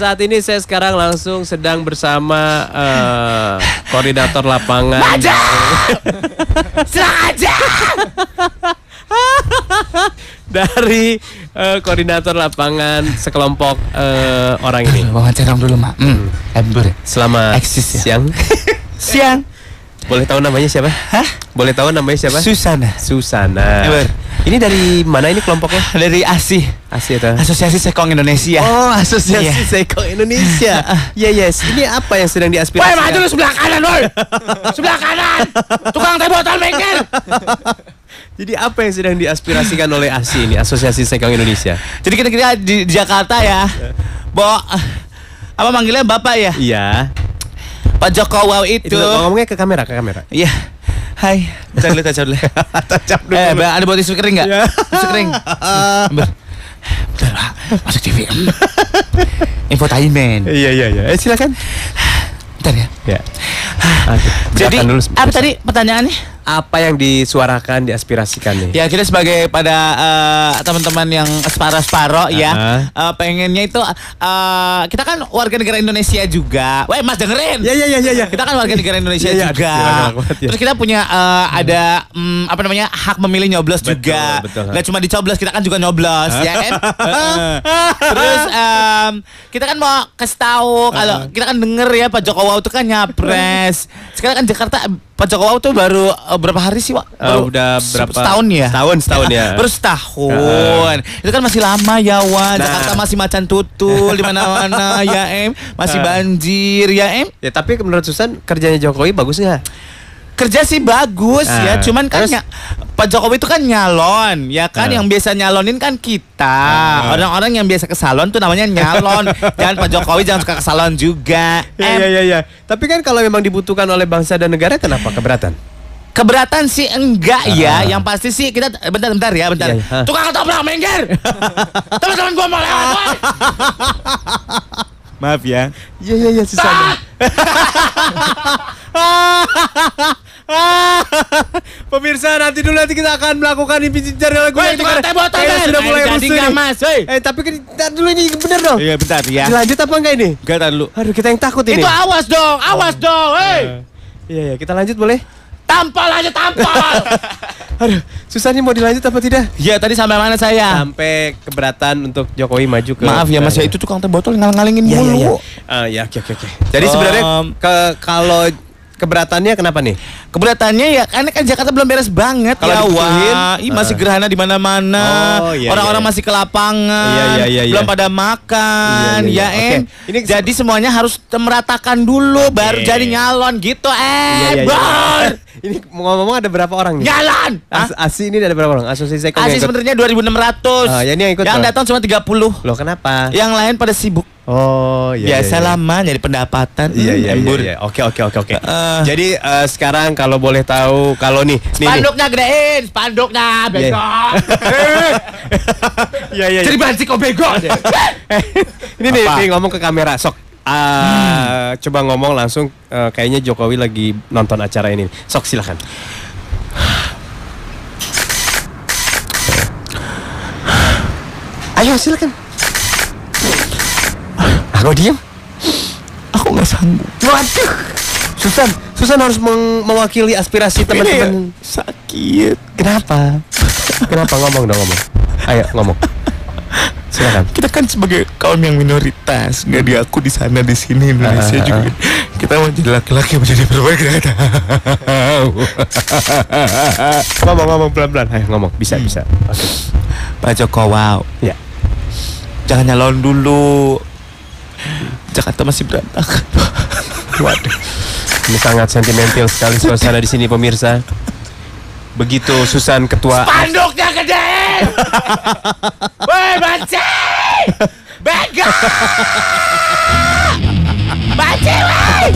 saat ini saya sekarang langsung sedang bersama eh, koordinator lapangan. Serang aja! dari eh, koordinator lapangan sekelompok eh, orang ini. Wawancara dulu, Mak. Hmm. Embur. Selamat Eksis ya? siang. Siang. Boleh tahu namanya siapa? Hah? Boleh tahu namanya siapa? Susana. Susana. Ber. Ini dari mana ini kelompoknya? Dari ASI. Asia atau? Asosiasi Sekong Indonesia. Oh, Asosiasi Iya. Seko Indonesia. Iya, yes. Ini apa yang sedang Woi, diaspirasikan? maju lu sebelah kanan, woi. sebelah kanan. Tukang teh botol bengkel. Jadi apa yang sedang diaspirasikan oleh ASI ini, Asosiasi Sekong Indonesia? Jadi kita kita di, di Jakarta ya. Bo apa manggilnya Bapak ya? Iya. Pak Jokowi Itu itu. ngomongnya ke kamera, ke kamera. Iya. Hai. Bentar dulu, bentar dulu. Tajam Eh, Mbak, ada buat tisu kering nggak? Iya. Tisu kering. Bentar. Bentar, Pak. Masuk TV. Infotainment. Iya, iya, iya. Eh, silakan. Bentar ya. Ya. Aduh, Jadi, dulu apa tadi pertanyaannya? Apa yang disuarakan, diaspirasikan nih? Ya kita sebagai pada eh, teman-teman yang separo-separo ya Aha. eh, pengennya itu eh, kita kan warga negara Indonesia juga. Weh Mas dengerin. Ya, ya, ya, ya, ya. Kita kan warga negara Indonesia Iya, iya, juga. banget, ya. Terus kita punya eh, ada mm, apa namanya hak memilih nyoblos Betul, juga. betul. Gak cuma dicoblos kita kan juga nyoblos ya kan. Terus em, kita kan mau kasih tahu kalau kita kan denger ya Pak Jokowi itu kan nyapres. Sekarang kan Jakarta Pak Jokowi tuh baru eh, berapa hari sih, Wak? Eh, Baru udah berapa? Setahun ya? Setahun, setahun ya. Baru setahun. Itu kan masih lama ya, Wan. Nah. Jakarta masih macan tutul di mana-mana ya, Em. Masih banjir ya, Em. Ya, tapi menurut Susan kerjanya Jokowi bagus nggak? Kerja sih bagus ya, Ah. cuman kan Terus? nya- Pak Jokowi itu kan nyalon, ya kan Ah. yang biasa nyalonin kan kita. Ah. Orang-orang yang biasa ke salon tuh namanya nyalon. jangan Pak Jokowi jangan suka ke salon juga. Ya, Em, ya, ya, ya. Tapi kan kalau memang dibutuhkan oleh bangsa dan negara, kenapa keberatan? Keberatan sih enggak Ah. ya, yang pasti sih kita bentar bentar ya, bentar. Iya, iya. Ah. Tukang ketoprak minggir. Teman-teman gua mau lewat. Maaf ya. Iya, iya, iya, Susan. Pemirsa nanti dulu nanti kita akan melakukan Woi, yang tukang kita- teh botol, men. sudah mulai Ayo, jadi nih. Mas, woi. Eh tapi kan ntar dulu ini bener dong. Iya bentar ya. Dilanjut apa enggak ini? Enggak dulu. Aduh kita yang takut ini. Itu awas dong, awas dong, hei. Iya iya kita lanjut boleh? Tampal aja tampal. Aduh susah nih mau dilanjut apa tidak? ya tadi sampai mana saya? Sampai keberatan untuk Jokowi maju ke. Maaf ya Mas ya itu tukang teh botol ngal-ngalingin Iya iya mulu. Ah, ya oke oke oke. Jadi Um, sebenarnya ke kalau keberatannya kenapa nih? Keberatannya ya karena kan Jakarta belum beres banget Kalau ya wah. Ih, masih ah. gerhana di mana-mana. Oh, iya, Orang-orang iya. masih ke lapangan. Iya, iya, iya, iya. Belum pada makan. Iya, iya, ya iya. em. Oke. Ini- Jadi semuanya harus meratakan dulu baru jadi nyalon gitu Iya, eh. iya, iya. Bor. Ini ngomong-ngomong ada berapa orang nih? Nyalon. As Asi ini ada berapa orang? Asosiasi ikut. sebenarnya 2600. Ah, ya ini yang ikut Yang datang cuma 30. Loh kenapa? Yang lain pada sibuk. Oh iya. Biasa lama nyari pendapatan. Iya Hmm, iya iya, embur. iya. Oke oke oke oke. Eh. Jadi eh, sekarang kalau boleh tahu kalau nih nih nih. Spanduknya gedein, spanduknya bego. Iya iya. Jadi banci kok bego. Ini nih, nih ngomong ke kamera sok. Ah, coba ngomong langsung eh, kayaknya Jokowi lagi nonton acara ini. Sok silakan. Ayo silakan. Aku diam. Aku nggak sanggup. Waduh. Susan, Susan harus meng- mewakili aspirasi teman-teman. sakit. Kenapa? Kenapa ngomong dong ngomong? Ayo ngomong. Silakan. Kita kan sebagai kaum yang minoritas, nggak diaku di sana di sini Indonesia Ah, ah, juga. Kita mau jadi laki-laki menjadi perempuan kita tahu. ngomong ngomong pelan-pelan. Ayo ngomong. Bisa bisa. Oke. Pak Jokowi, Ya. jangan nyalon dulu. Jakarta masih berantakan. Waduh. Ini sangat sentimental sekali suasana di sini pemirsa. Begitu Susan ketua Panduknya gede. Woi, banci. Bego. Banci, woi.